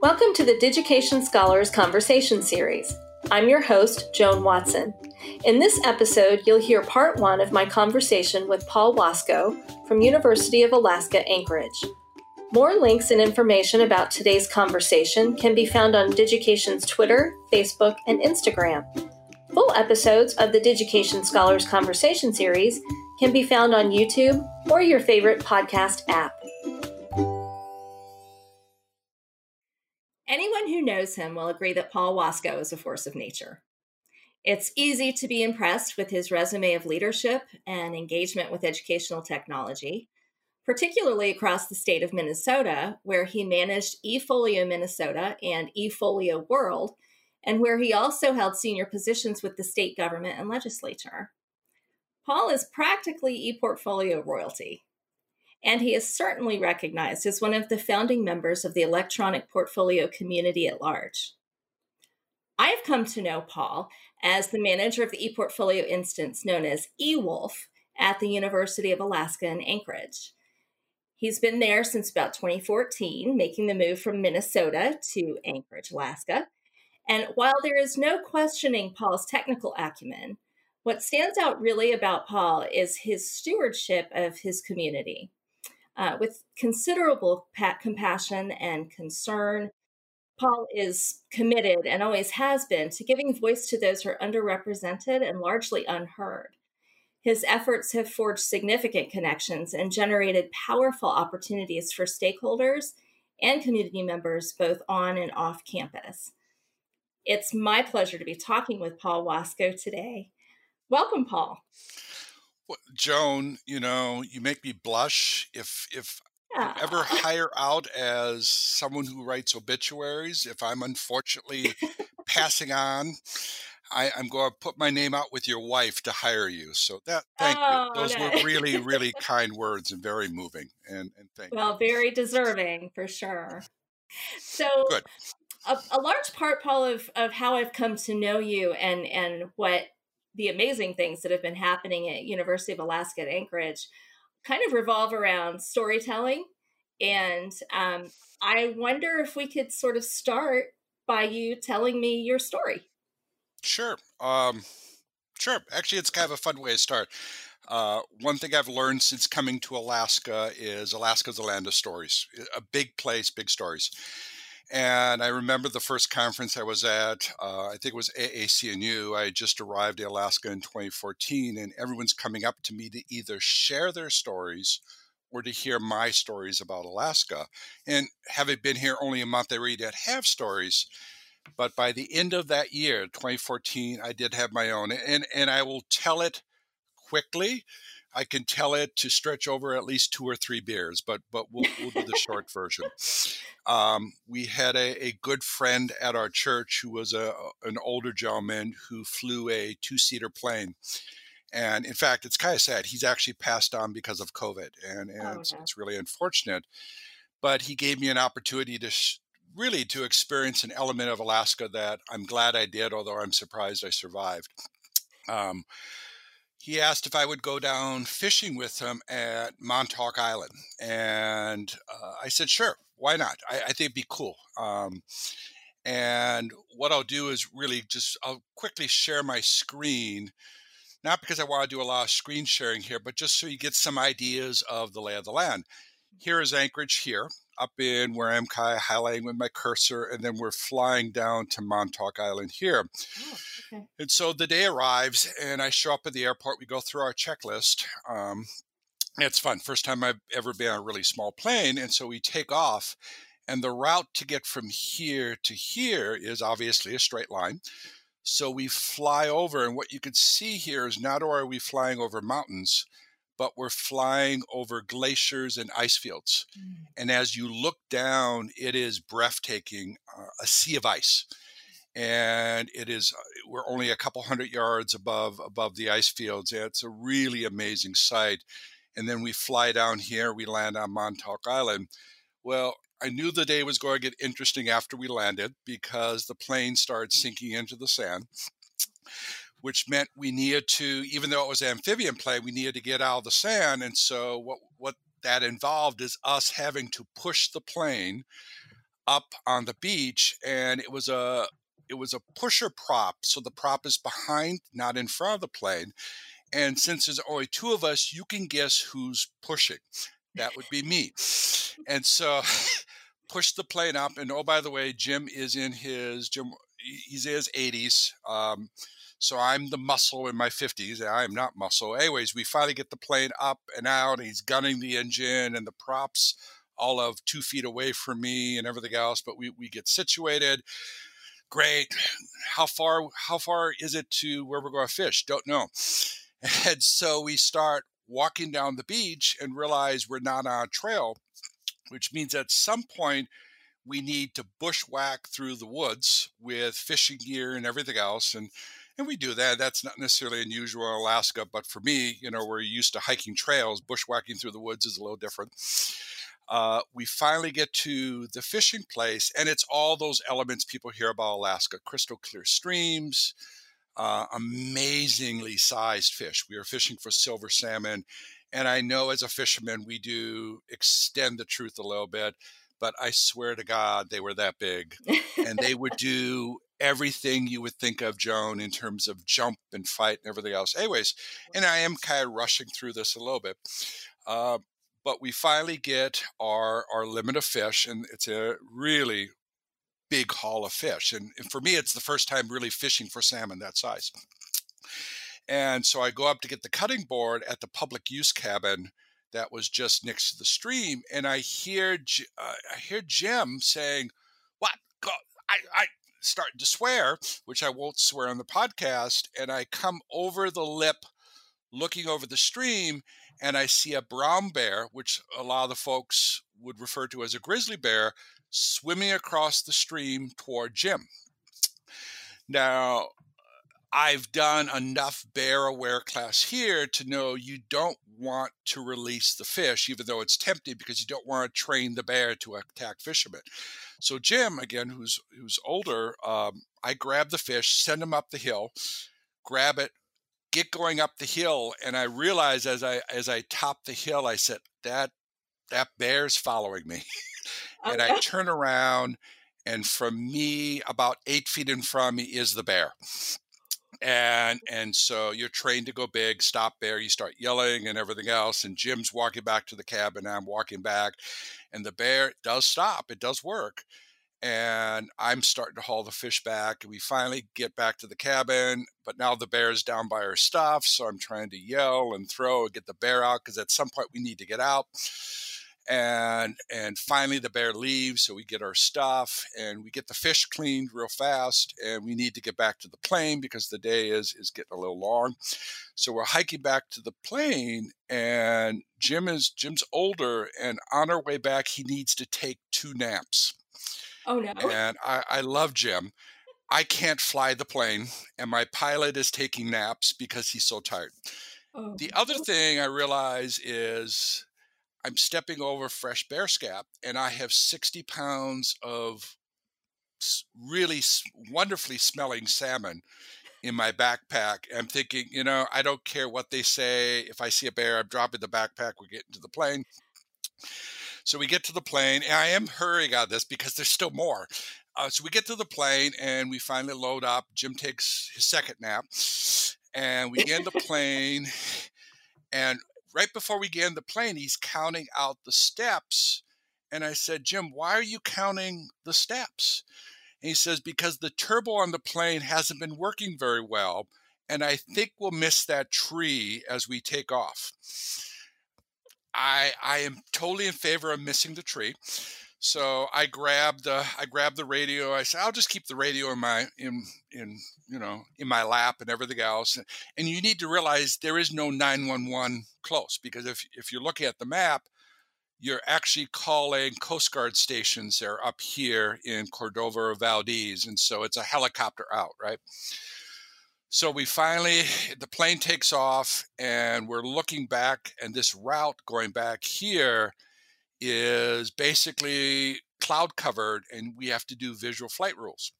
Welcome to the Digication Scholars Conversation Series. I'm your host, Joan Watson. In this episode, you'll hear part one of my conversation with Paul Wasko from University of Alaska Anchorage. More links and information about today's conversation can be found on Digication's Twitter, Facebook, and Instagram. Full episodes of the Digication Scholars Conversation Series can be found on YouTube or your favorite podcast app. Anyone who knows him will agree that Paul Wasko is a force of nature. It's easy to be impressed with his resume of leadership and engagement with educational technology, particularly across the state of Minnesota, where he managed eFolio Minnesota and eFolio World, and where he also held senior positions with the state government and legislature. Paul is practically ePortfolio royalty and he is certainly recognized as one of the founding members of the electronic portfolio community at large. I have come to know Paul as the manager of the ePortfolio instance known as eWolf at the University of Alaska in Anchorage. He's been there since about 2014, making the move from Minnesota to Anchorage, Alaska. And while there is no questioning Paul's technical acumen, what stands out really about Paul is his stewardship of his community uh, with considerable compassion and concern. Paul is committed and always has been to giving voice to those who are underrepresented and largely unheard. His efforts have forged significant connections and generated powerful opportunities for stakeholders and community members both on and off campus. It's my pleasure to be talking with Paul Wasko today. Welcome, Paul. Well, Joan, you know, you make me blush. If if you ever hire out as someone who writes obituaries, if I'm unfortunately passing on, I, am going to put my name out with your wife to hire you. So that thank oh, you. Those no. were really, really kind words and very moving. And, and thank you. well, you. very deserving for sure. So Good. A, a large part, Paul, of, of how I've come to know you and and what the amazing things that have been happening at University of Alaska at Anchorage kind of revolve around storytelling. And um, I wonder if we could sort of start by you telling me your story. Sure. Um, sure. Actually, it's kind of a fun way to start. Uh, one thing I've learned since coming to Alaska is Alaska's a land of stories, a big place, big stories. And I remember the first conference I was at, uh, I think it was AAC&U. I just arrived in Alaska in 2014, and everyone's coming up to me to either share their stories or to hear my stories about Alaska. And having been here only a month, I really did have stories. But by the end of that year, 2014, I did have my own. And, and I will tell it quickly I can tell it to stretch over at least two or three beers, but but we'll, we'll do the short version. Um, we had a, a, good friend at our church who was a an older gentleman who flew a two seater plane, and in fact, it's kind of sad. He's actually passed on because of COVID, and, and oh, it's, it's, really unfortunate. But he gave me an opportunity to. Sh- really to experience an element of Alaska that I'm glad I did, although I'm surprised I survived. Um, he asked if I would go down fishing with him at Montague Island. And uh, I said, sure, why not? I, I think it'd be cool. Um, and what I'll do is really just, I'll quickly share my screen, not because I want to do a lot of screen sharing here, but just so you get some ideas of the lay of the land. Here is Anchorage here up in where I'm kind of highlighting with my cursor, and then we're flying down to Montague Island here. Oh, okay. And so the day arrives, and I show up at the airport. We go through our checklist. Um, it's fun. First time I've ever been on a really small plane. And so we take off, and the route to get from here to here is obviously a straight line. So we fly over, and what you can see here is not only are we flying over mountains, but we're flying over glaciers and ice fields. Mm. And as you look down, it is breathtaking uh, a sea of ice. And it is, uh, we're only a couple hundred yards above above the ice fields. It's a really amazing sight. And then we fly down here, we land on Montague Island. Well, I knew the day was going to get interesting after we landed because the plane started sinking into the sand which meant we needed to, even though it was amphibian plane, we needed to get out of the sand. And so what what that involved is us having to push the plane up on the beach, and it was a it was a pusher prop, so the prop is behind, not in front of the plane. And since there's only two of us, you can guess who's pushing. That would be me. And so push the plane up. And oh, by the way, Jim is in his Jim. He's in his 80s. Um, so I'm the muscle in my 50s. I am not muscle. Anyways, we finally get the plane up and out. He's gunning the engine and the props all of two feet away from me and everything else. But we, we get situated. Great. How far how far is it to where we're going to fish? Don't know. And so we start walking down the beach and realize we're not on a trail, which means at some point we need to bushwhack through the woods with fishing gear and everything else. And and we do that. That's not necessarily unusual in Alaska, but for me, you know, we're used to hiking trails. Bushwhacking through the woods is a little different. Uh, we finally get to the fishing place, and it's all those elements people hear about Alaska crystal clear streams, uh, amazingly sized fish. We are fishing for silver salmon. And I know as a fisherman, we do extend the truth a little bit, but I swear to God, they were that big. and they would do everything you would think of, Joan, in terms of jump and fight and everything else. Anyways, and I am kind of rushing through this a little bit. Uh, but we finally get our our limit of fish, and it's a really big haul of fish. And, and for me, it's the first time really fishing for salmon that size. And so I go up to get the cutting board at the public use cabin that was just next to the stream, and I hear uh, I hear Jim saying, "What? Go, I, I starting to swear, which I won't swear on the podcast, and I come over the lip, looking over the stream, and I see a brown bear, which a lot of the folks would refer to as a grizzly bear, swimming across the stream toward Jim. Now, I've done enough bear aware class here to know you don't want to release the fish, even though it's tempting because you don't want to train the bear to attack fishermen. So Jim, again, who's who's older, um, I grab the fish, send him up the hill, grab it, get going up the hill, and I realize as I as I top the hill, I said that that bear's following me, and I turn around, and from me, about eight feet in front of me is the bear. And and so you're trained to go big, stop bear. You start yelling and everything else. And Jim's walking back to the cabin. I'm walking back, and the bear does stop. It does work and I'm starting to haul the fish back. And we finally get back to the cabin, but now the bear's down by our stuff. So I'm trying to yell and throw and get the bear out because at some point we need to get out. And and finally the bear leaves, so we get our stuff and we get the fish cleaned real fast. And we need to get back to the plane because the day is is getting a little long. So we're hiking back to the plane, and Jim is Jim's older, and on our way back he needs to take two naps Oh no. And I, I love Jim. I can't fly the plane, and my pilot is taking naps because he's so tired. Oh. The other thing I realize is I'm stepping over fresh bear scap, and I have 60 pounds of really wonderfully smelling salmon in my backpack. I'm thinking, you know, I don't care what they say. If I see a bear, I'm dropping the backpack. We're getting to the plane. So we get to the plane, and I am hurrying on this because there's still more. Uh, so we get to the plane and we finally load up. Jim takes his second nap, and we get in the plane. And right before we get in the plane, he's counting out the steps. And I said, Jim, why are you counting the steps? And he says, because the turbo on the plane hasn't been working very well. And I think we'll miss that tree as we take off. I I am totally in favor of missing the tree. So I grabbed the I grabbed the radio. I said I'll just keep the radio in my in in you know in my lap and everything else. And you need to realize there is no 911 close because if if you're looking at the map, you're actually calling Coast Guard stations. They're up here in Cordova or Valdez, and so it's a helicopter out, right? So we finally, the plane takes off and we're looking back, and this route going back here is basically cloud covered, and we have to do visual flight rules.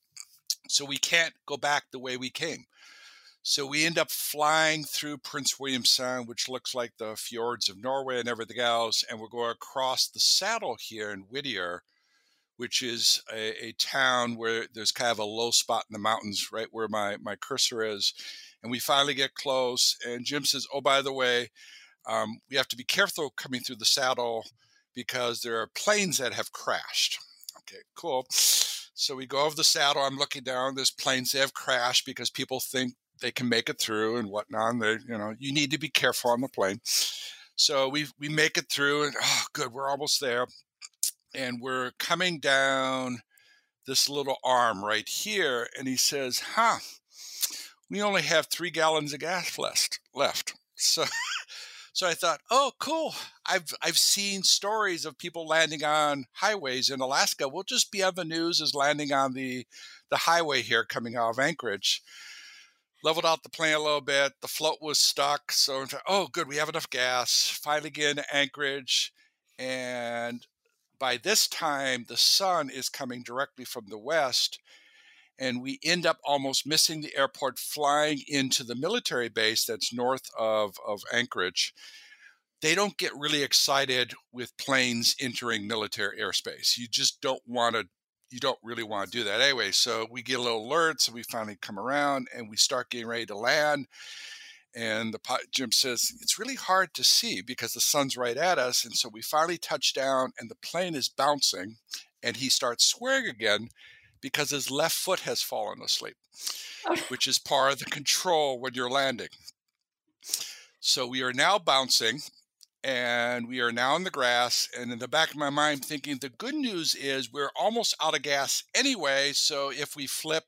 So we can't go back the way we came. So we end up flying through Prince William Sound, which looks like the fjords of Norway and everything else, and we're going across the saddle here in Whittier, which is a, a, town where there's kind of a low spot in the mountains, right where my, my cursor is. And we finally get close, and Jim says, Oh, by the way, um, we have to be careful coming through the saddle because there are planes that have crashed. Okay, cool. So we go over the saddle. I'm looking down. There's planes that have crashed because people think they can make it through and whatnot. They, you know, you need to be careful on the plane. So we we make it through, and oh, good, we're almost there and we're coming down this little arm right here. And he says, huh, we only have three gallons of gas left. left. So, so I thought, oh, cool. I've, I've seen stories of people landing on highways in Alaska. We'll just be on the news as landing on the, the highway here coming out of Anchorage leveled out the plane a little bit. The float was stuck. So, oh, good, we have enough gas. Finally get into Anchorage. And by this time, the sun is coming directly from the west, and we end up almost missing the airport, flying into the military base that's north of, of Anchorage. They don't get really excited with planes entering military airspace. You just don't want to you don't really want to do that anyway. So we get a little alert, so we finally come around and we start getting ready to land. And the Jim says it's really hard to see because the sun's right at us. And so we finally touch down, and the plane is bouncing, and he starts swearing again because his left foot has fallen asleep, which is part of the control when you're landing. So we are now bouncing, and we are now in the grass. And in the back of my mind, thinking the good news is we're almost out of gas anyway. So if we flip,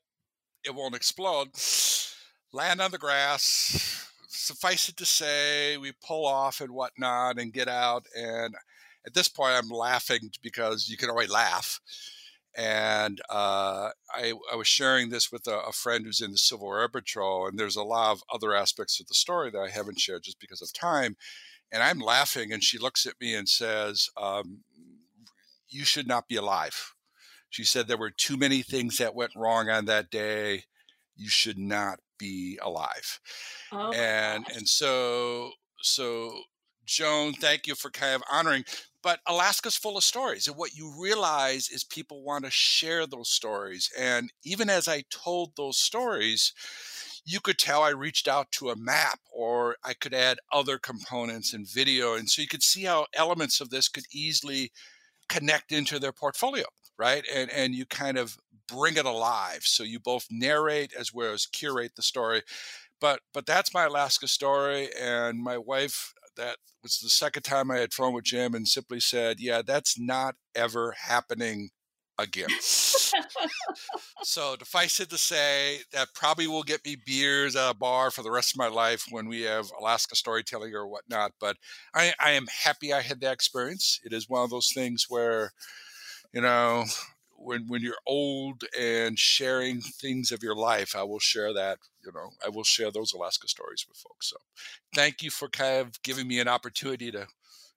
it won't explode. Land on the grass, suffice it to say, we pull off and whatnot and get out. And at this point, I'm laughing because you can always laugh. And uh, I, I, was sharing this with a, a, friend who's in the Civil Air Patrol, and there's a lot of other aspects of the story that I haven't shared just because of time. And I'm laughing, and she looks at me and says, um, You should not be alive. She said there were too many things that went wrong on that day. You should not be alive. Oh and and so so Joan, thank you for kind of honoring. But Alaska's full of stories, and what you realize is people want to share those stories. And even as I told those stories, you could tell I reached out to a map or I could add other components and video. And so you could see how elements of this could easily connect into their portfolio, right? And and you kind of bring it alive. So you both narrate as well as curate the story. But but that's my Alaska story, and my wife. That was the second time I had phone with Jim, and simply said, "Yeah, that's not ever happening again." so suffice it to say, that probably will get me beers at a bar for the rest of my life when we have Alaska storytelling or whatnot. But I, I am happy I had that experience. It is one of those things where, you know, when when you're old and sharing things of your life, I will share that. You know, I will share those Alaska stories with folks. So, thank you for kind of giving me an opportunity to,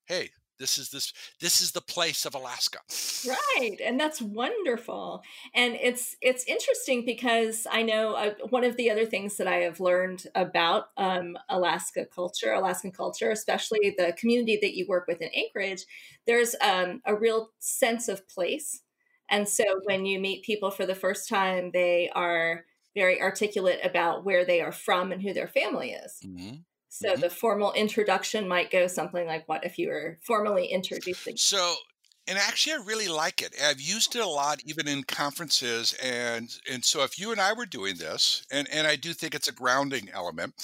hey, this is this this is the place of alaska right and that's wonderful and it's it's interesting because i know uh, one of the other things that i have learned about um, alaska culture alaskan culture especially the community that you work with in anchorage there's um, a real sense of place and so when you meet people for the first time, they are very articulate about where they are from and who their family is. Mm-hmm. So mm-hmm. the formal introduction might go something like, What if you were formally introducing? So, and actually, I really like it. I've used it a lot, even in conferences, and and so if you and I were doing this, and and I do think it's a grounding element.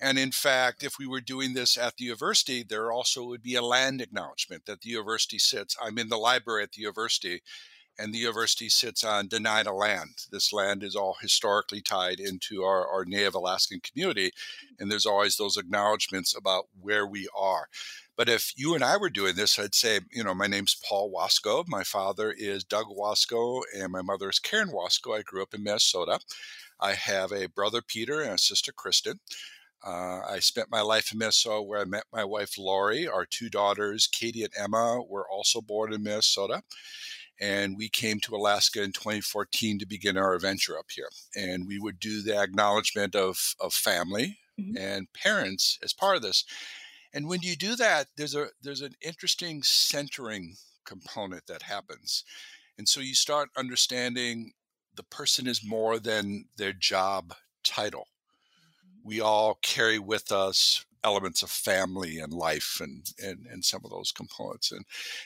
And in fact, if we were doing this at the university, there also would be a land acknowledgement that the university sits. I'm in the library at the university, and the university sits on Dena'ina land. This land is all historically tied into our, our Native Alaskan community, and there's always those acknowledgments about where we are. But if you and I were doing this, I'd say, you know, my name's Paul Wasko. My father is Doug Wasko, and my mother is Karen Wasko. I grew up in Minnesota. I have a brother, Peter, and a sister, Kristen. Uh, I spent my life in Minnesota where I met my wife, Lori. Our two daughters, Katie and Emma, were also born in Minnesota and we came to Alaska in 2014 to begin our adventure up here. And we would do the acknowledgement of, of family mm-hmm. and parents as part of this. And when you do that, there's a there's an interesting centering component that happens. And so you start understanding the person is more than their job title. Mm-hmm. We all carry with us elements of family and life and, and and some of those components and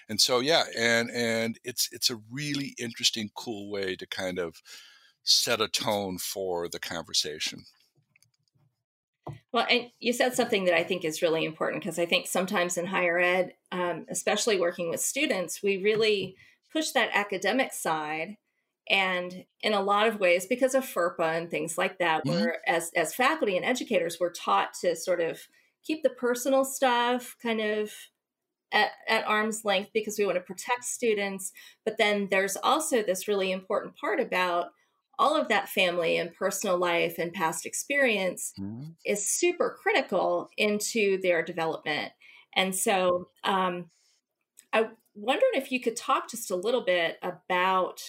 and so yeah and and it's it's a really interesting cool way to kind of set a tone for the conversation well, and you said something that I think is really important because I think sometimes in higher ed, um, especially working with students, we really push that academic side. And in a lot of ways, because of FERPA and things like that, mm-hmm. we're as as faculty and educators, we're taught to sort of keep the personal stuff kind of at, at arm's length because we want to protect students. But then there's also this really important part about all of that family and personal life and past experience mm-hmm. is super critical into their development. And so um, I wondered if you could talk just a little bit about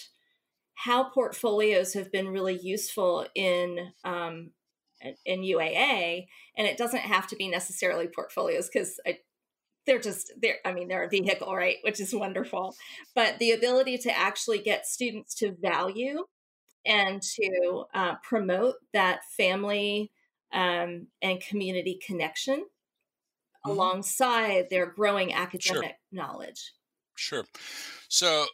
how portfolios have been really useful in um, in UAA, and it doesn't have to be necessarily portfolios because they're just they're I mean they're a vehicle, right? Which is wonderful, but the ability to actually get students to value and to uh, promote that family um, and community connection mm-hmm. alongside their growing academic sure. knowledge. Sure. So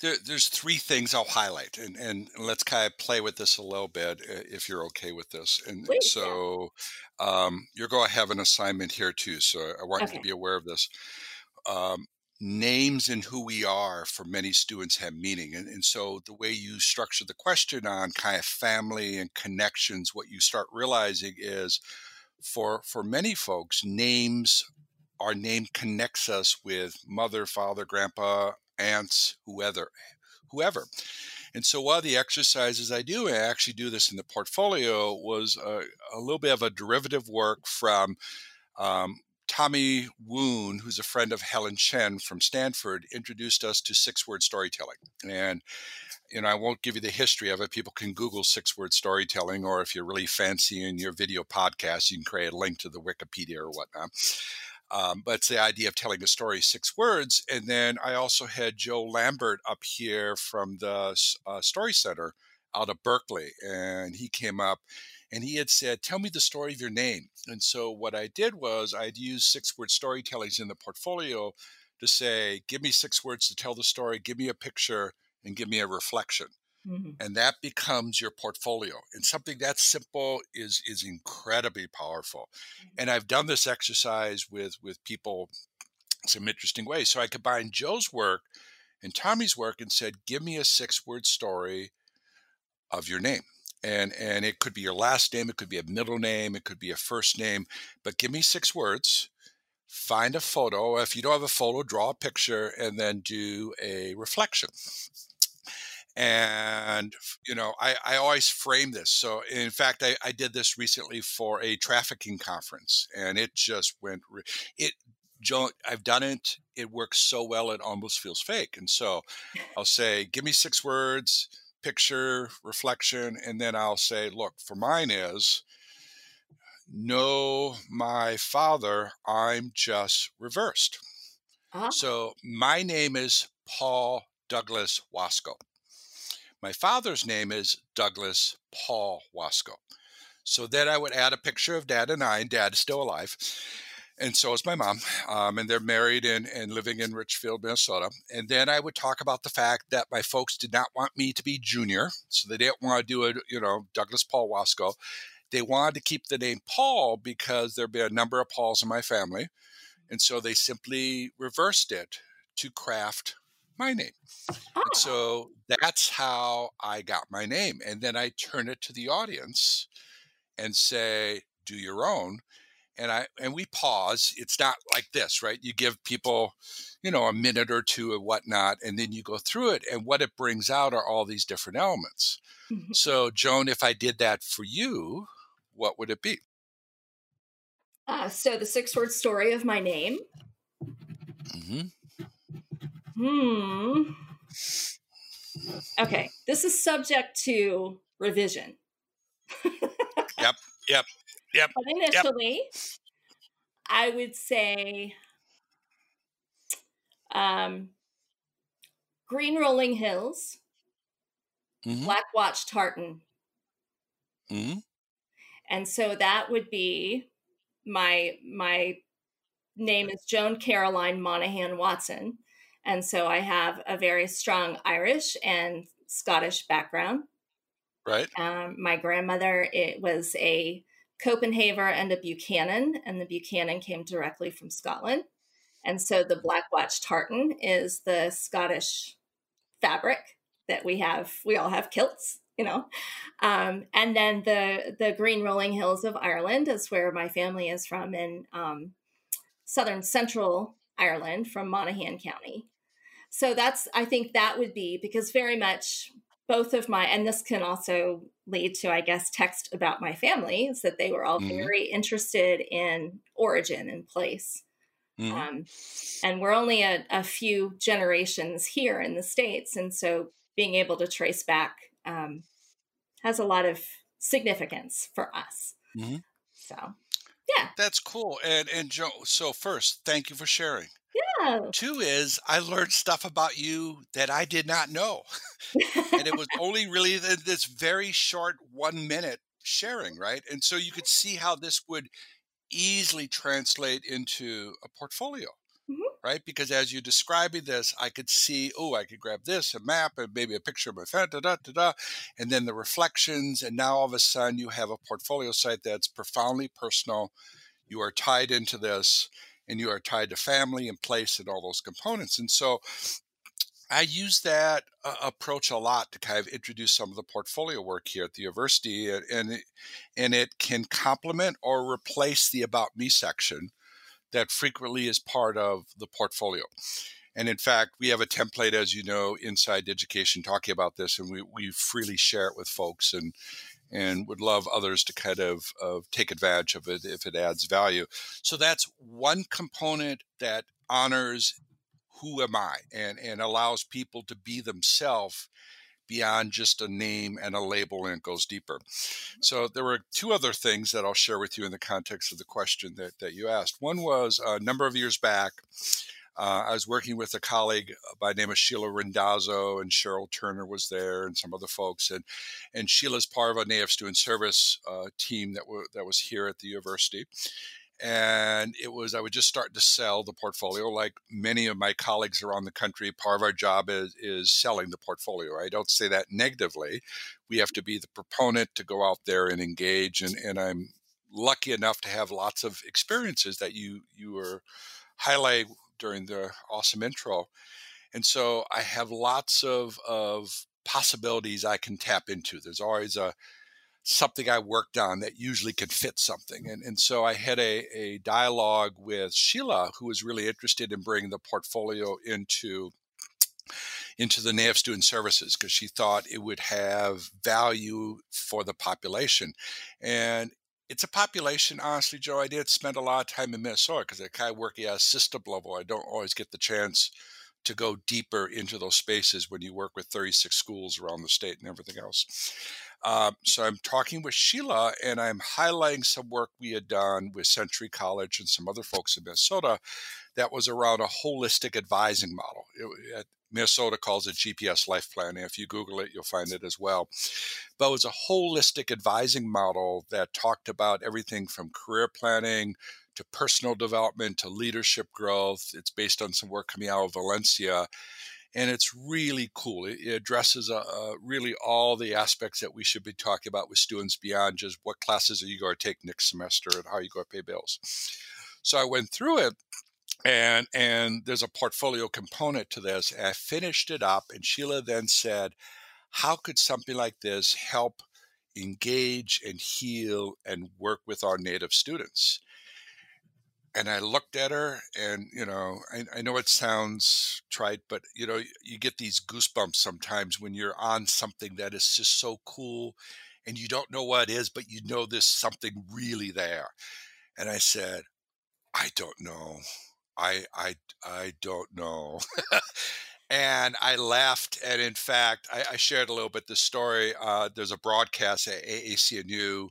there, there's three things I'll highlight, and, and let's kind of play with this a little bit if you're okay with this. And so um, you're going to have an assignment here too, so I want okay. you to be aware of this. Um, names and who we are for many students have meaning. And, and so the way you structure the question on kind of family and connections, what you start realizing is for for many folks, names our name connects us with mother, father, grandpa, aunts, whoever whoever. And so one of the exercises I do, and I actually do this in the portfolio, was a, a little bit of a derivative work from um, Tommy Woon, who's a friend of Helen Chen from Stanford, introduced us to six word storytelling. And you know, I won't give you the history of it. People can Google six word storytelling, or if you're really fancy in your video podcast, you can create a link to the Wikipedia or whatnot. Um, but it's the idea of telling a story six words. And then I also had Joe Lambert up here from the uh, Story Center out of Berkeley, and he came up and he had said, Tell me the story of your name. And so what I did was I'd use six word storytellings in the portfolio to say, Give me six words to tell the story, give me a picture, and give me a reflection. Mm-hmm. And that becomes your portfolio. And something that simple is is incredibly powerful. Mm-hmm. And I've done this exercise with with people some interesting ways. So I combined Joe's work and Tommy's work and said, give me a six word story of your name and and it could be your last name it could be a middle name it could be a first name but give me six words find a photo if you don't have a photo draw a picture and then do a reflection and you know I, I always frame this so in fact I, I did this recently for a trafficking conference and it just went it Joe, I've done it. It works so well, it almost feels fake. And so I'll say, give me six words, picture, reflection, and then I'll say, look, for mine is, know my father, I'm just reversed. Uh-huh. So my name is Paul Douglas Wasko. My father's name is Douglas Paul Wasko. So then I would add a picture of dad and I, and dad is still alive and so is my mom. Um, and they're married and, and living in Richfield, Minnesota. And then I would talk about the fact that my folks did not want me to be junior. So they didn't want to do a, you know, Douglas Paul Wasko. They wanted to keep the name Paul because there'd be a number of Pauls in my family. And so they simply reversed it to craft my name. Oh. so that's how I got my name. And then I turn it to the audience and say, do your own and I and we pause. It's not like this, right? You give people, you know, a minute or two of whatnot, and then you go through it. And what it brings out are all these different elements. Mm-hmm. So, Joan, if I did that for you, what would it be? Uh, so the six word story of my name. Mm-hmm. Hmm. Okay, this is subject to revision. yep. Yep. Yep. But initially, yep. I would say um, Green Rolling Hills, Mhm. Black Watch Tartan. Mhm. And so that would be my my name is Joan Caroline Monahan Watson. And so I have a very strong Irish and Scottish background. Right. Um, my grandmother it was a Copenhagen and a Buchanan, and the Buchanan came directly from Scotland. And so the Black Watch tartan is the Scottish fabric that we have. We all have kilts, you know. Um, and then the the Green Rolling Hills of Ireland is where my family is from in um, southern central Ireland, from Monaghan County. So that's I think that would be because very much both of my and this can also lead to i guess text about my family is that they were all Mhm. very interested in origin and place Mhm. um, and we're only a, a few generations here in the states and so being able to trace back um, has a lot of significance for us Mhm. so That's cool. And and Joe, so first, thank you for sharing. Yeah Two is I learned stuff about you that I did not know. and it was only really this very short one minute sharing, right? And so you could see how this would easily translate into a portfolio, Mhm. right? Because as you describing this, I could see, oh, I could grab this, a map, and maybe a picture of my family, da, da, da, da, and then the reflections. And now all of a sudden you have a portfolio site that's profoundly personal. You are tied into this and you are tied to family and place and all those components. And so I use that uh, approach a lot to kind of introduce some of the portfolio work here at the university, and and it, and it can complement or replace the about me section that frequently is part of the portfolio. And in fact, we have a template, as you know, inside Digication talking about this, and we, we freely share it with folks and and would love others to kind of, take advantage of it if it adds value. So that's one component that honors who am I and, and allows people to be themselves beyond just a name and a label and it goes deeper. So there were two other things that I'll share with you in the context of the question that, that you asked. One was uh, a number of years back, uh, I was working with a colleague by the name of Sheila Rendazzo, and Cheryl Turner was there, and some other folks. And and Sheila's part of a Native Student Service uh, team that w- that was here at the university. And it was I was just starting to sell the portfolio, like many of my colleagues around the country. Part of our job is is selling the portfolio. I don't say that negatively. We have to be the proponent to go out there and engage. And and I'm lucky enough to have lots of experiences that you you were highlight during the awesome intro. And so I have lots of, of possibilities I can tap into. There's always a something I worked on that usually can fit something. And, and so I had a, a dialogue with Sheila, who was really interested in bringing the portfolio into into the NAF student services because she thought it would have value for the population. And it's a population, honestly, Joe. I did spend a lot of time in Minnesota because I kind of work at a system level. I don't always get the chance to go deeper into those spaces when you work with 36 schools around the state and everything else. Um, so I'm talking with Sheila and I'm highlighting some work we had done with Century College and some other folks in Minnesota that was around a holistic advising model. It, Minnesota calls it GPS Life Plan. And if you Google it, you'll find it as well. But it was a holistic advising model that talked about everything from career planning to personal development to leadership growth. It's based on some work coming out of Valencia. And it's really cool. It, it addresses uh, uh, really all the aspects that we should be talking about with students beyond just what classes are you going to take next semester and how are you going to pay bills. So I went through it and and there's a portfolio component to this. And I finished it up, and Sheila then said, "How could something like this help engage and heal and work with our native students?" And I looked at her, and you know, I, I know it sounds trite, but you know, you get these goosebumps sometimes when you're on something that is just so cool, and you don't know what it is, but you know there's something really there. And I said, "I don't know." I I I don't know. and I laughed. And in fact, I, I shared a little bit the story. Uh, there's a broadcast at AAC&U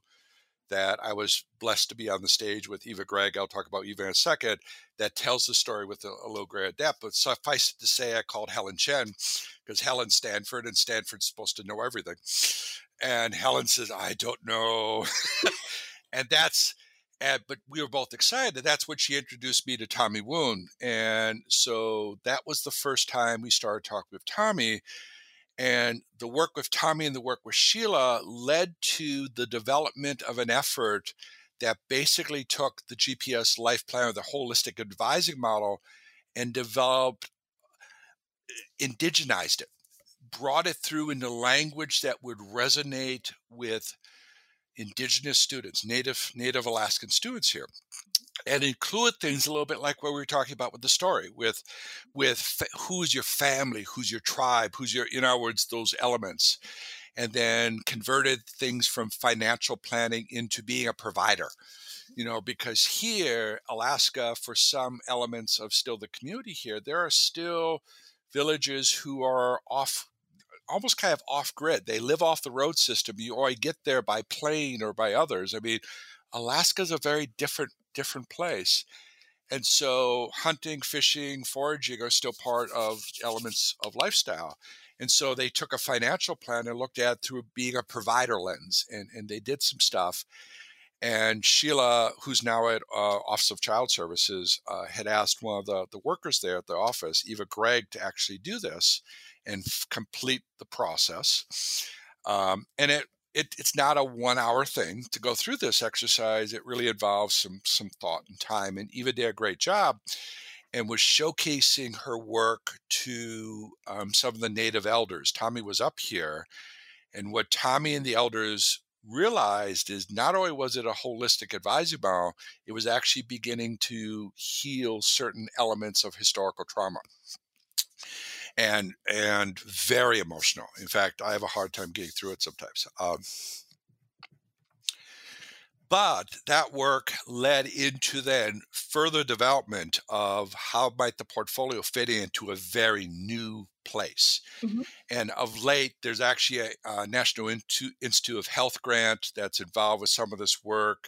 that I was blessed to be on the stage with Eva Gregg. I'll talk about Eva in a second. That tells the story with a, a low grade depth. But suffice it to say, I called Helen Chen because Helen's Stanford, and Stanford's supposed to know everything. And Helen says, "I don't know," and that's. And, but we were both excited. That's when she introduced me to Tommy Woon. And so that was the first time we started talking with Tommy and the work with Tommy and the work with Sheila led to the development of an effort that basically took the GPS life plan or the holistic advising model and developed, uh, indigenized it, brought it through into language that would resonate with indigenous students, native native Alaskan students here. And include things a little bit like what we were talking about with the story with with fa- who's your family who's your tribe who's your in other words those elements. And then converted things from financial planning into being a provider you know because here alaska for some elements of still the community here there are still villages who are off almost kind of off grid they live off the road system you only get there by plane or by others i mean alaska's a very different different place. And so hunting, fishing, foraging are still part of elements of lifestyle. And so they took a financial plan and looked at through being a provider lens, and, and they did some stuff. And Sheila, who's now at uh, Office of Child Services, uh, had asked one of the, the workers there at the office, Eva Gregg, to actually do this and f- complete the process. Um, and it it, it's not a one hour thing to go through this exercise. It really involves some some thought and time. And Eva did a great job and was showcasing her work to um, some of the native elders. Tommy was up here, and what Tommy and the elders realized is not only was it a holistic advisory model, it was actually beginning to heal certain elements of historical trauma and and very emotional. In fact, I have a hard time getting through it sometimes. Um, but that work led into then further development of how might the portfolio fit into a very new place. Mm-hmm. And of late, there's actually a, a National Institute of Health grant that's involved with some of this work.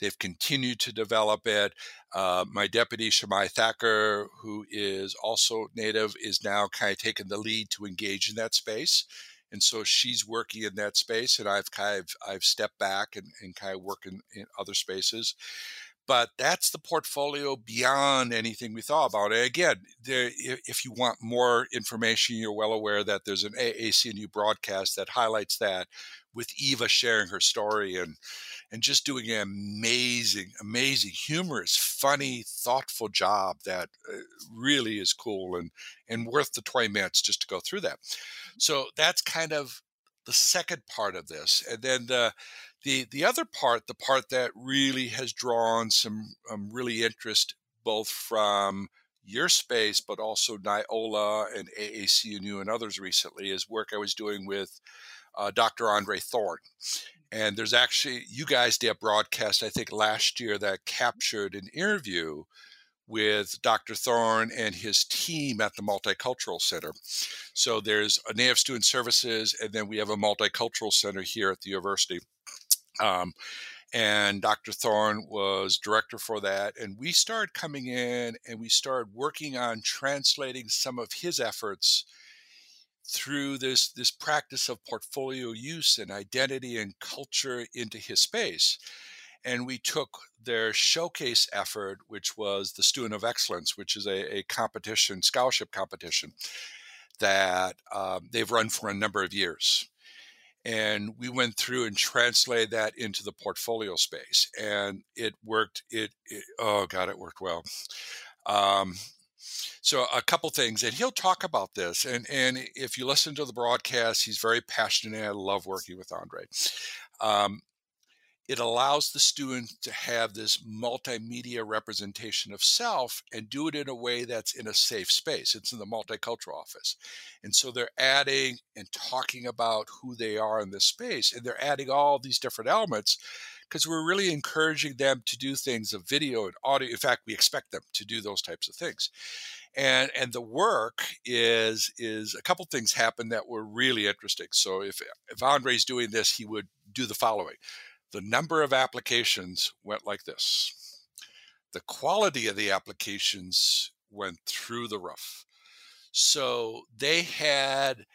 They've continued to develop it. Uh, my deputy, Shamai Thacker, who is also native, is now kind of taking the lead to engage in that space. And so she's working in that space, and I've kind of I've stepped back and, and kind of work in, in other spaces but that's the portfolio beyond anything we thought about. And again, there, if you want more information, you're well aware that there's an AAC&U broadcast that highlights that with Eva sharing her story and and just doing an amazing, amazing, humorous, funny, thoughtful job that uh, really is cool and and worth the 20 minutes just to go through that. So that's kind of the second part of this, and then the the the other part, the part that really has drawn some um, really interest both from your space, but also NILOA and AAC&U and others recently, is work I was doing with uh, Dr. Andre Thorne. And there's actually, you guys did a broadcast, I think, last year that captured an interview with Dr. Thorne and his team at the Multicultural Center. So there's a Native Student Services, and then we have a Multicultural Center here at the university. Um, and Dr. Thorne was director for that. And we started coming in and we started working on translating some of his efforts through this this practice of portfolio use and identity and culture into his space and we took their showcase effort which was the student of excellence which is a, a competition scholarship competition that um, they've run for a number of years and we went through and translated that into the portfolio space and it worked it, it oh god it worked well um, so a couple things, and he'll talk about this. And and if you listen to the broadcast, he's very passionate. And I love working with Andre. Um, it allows the student to have this multimedia representation of self and do it in a way that's in a safe space. It's in the multicultural office. And so they're adding and talking about who they are in this space, and they're adding all these different elements because we're really encouraging them to do things of video and audio. In fact, we expect them to do those types of things. And and the work is is a couple things happen that were really interesting. So if if Andre's doing this, he would do the following. The number of applications went like this. The quality of the applications went through the roof. So they had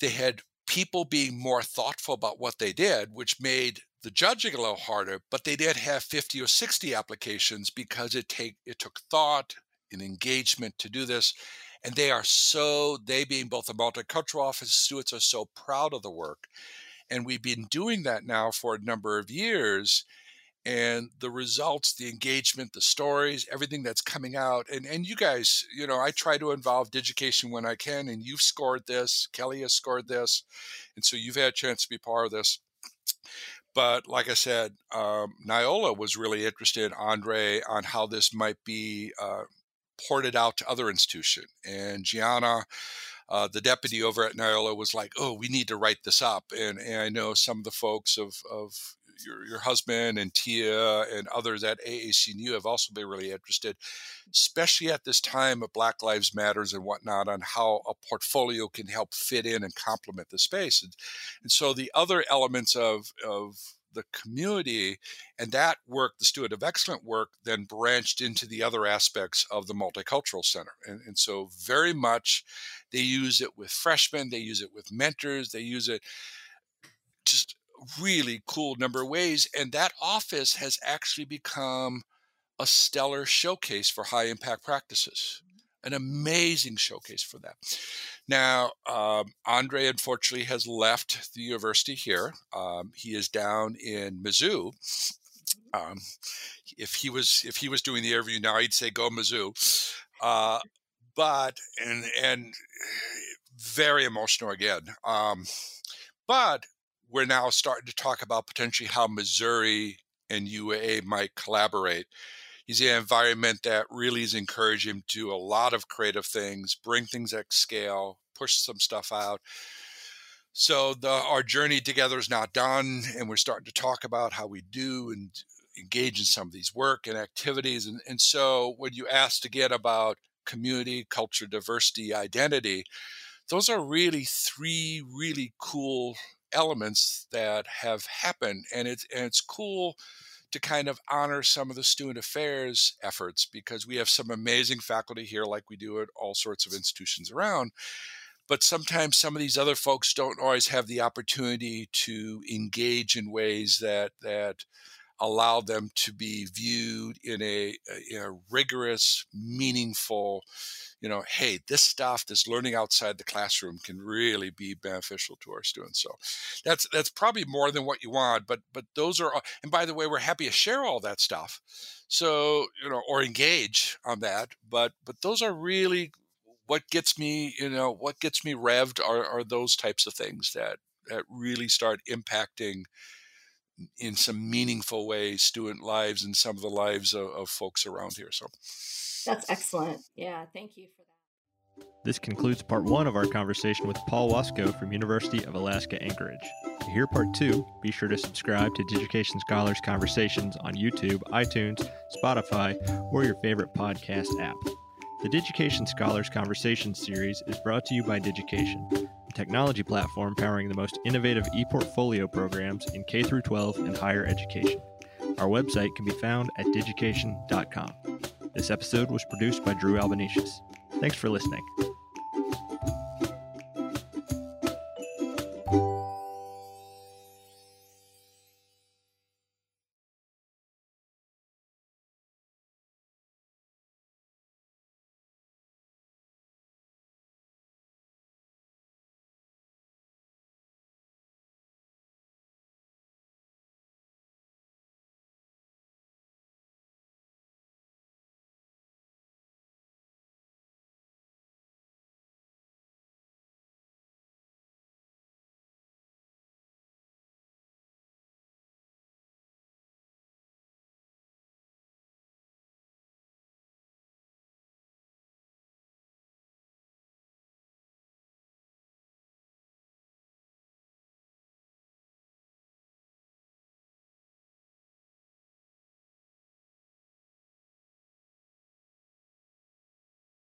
they had people being more thoughtful about what they did, which made the judging a little harder, but they did have 50 or 60 applications because it take it took thought and engagement to do this. And they are so, they being both the multicultural office stewards are so proud of the work. And we've been doing that now for a number of years. And the results, the engagement, the stories, everything that's coming out. And and you guys, you know, I try to involve education when I can, and you've scored this, Kelly has scored this. And so you've had a chance to be part of this but like I said, um, NILOA was really interested, Andre, on how this might be uh, ported out to other institutions. And Gianna, uh, the deputy over at NILOA, was like, "Oh, we need to write this up." And, and I know some of the folks of, of your, your husband and Tia and others at AAC&U have also been really interested, especially at this time of Black Lives Matters and whatnot, on how a portfolio can help fit in and complement the space. And, and so the other elements of, of the community and that work the steward of excellent work then branched into the other aspects of the multicultural center and, and so very much they use it with freshmen they use it with mentors they use it just really cool number of ways. And that office has actually become a stellar showcase for high impact practices, an amazing showcase for that. Now, um, Andre unfortunately has left the university here. Um, he is down in Mizzou. Um, if he was if he was doing the interview now, he'd say go Mizzou. Uh, but and and very emotional again. Um, but we're now starting to talk about potentially how Missouri and UAA might collaborate. He's in an environment that really is encouraging him to do a lot of creative things, bring things at scale, push some stuff out. So the, our journey together is not done, and we're starting to talk about how we do and engage in some of these work and activities. And, and so when you asked again about community, culture, diversity, identity, those are really three really cool elements that have happened and it's and it's cool to kind of honor some of the student affairs efforts because we have some amazing faculty here like we do at all sorts of institutions around but sometimes some of these other folks don't always have the opportunity to engage in ways that that allow them to be viewed in a, a rigorous meaningful you know, hey, this stuff, this learning outside the classroom can really be beneficial to our students. So that's that's probably more than what you want, but but those are and by the way, we're happy to share all that stuff. So, you know, or engage on that, but but those are really what gets me, you know, what gets me revved are, are those types of things that that really start impacting in some meaningful ways student lives and some of the lives of, of folks around here. So that's excellent. Yeah, thank you for that. This concludes part one of our conversation with Paul Wasko from University of Alaska Anchorage. To hear part two, be sure to subscribe to Digication Scholars Conversations on YouTube, iTunes, Spotify, or your favorite podcast app. The Digication Scholars Conversations series is brought to you by Digication, a technology platform powering the most innovative e-portfolio programs in K through 12 and higher education. Our website can be found at digication.com. This episode was produced by Drew Albanesius. Thanks for listening.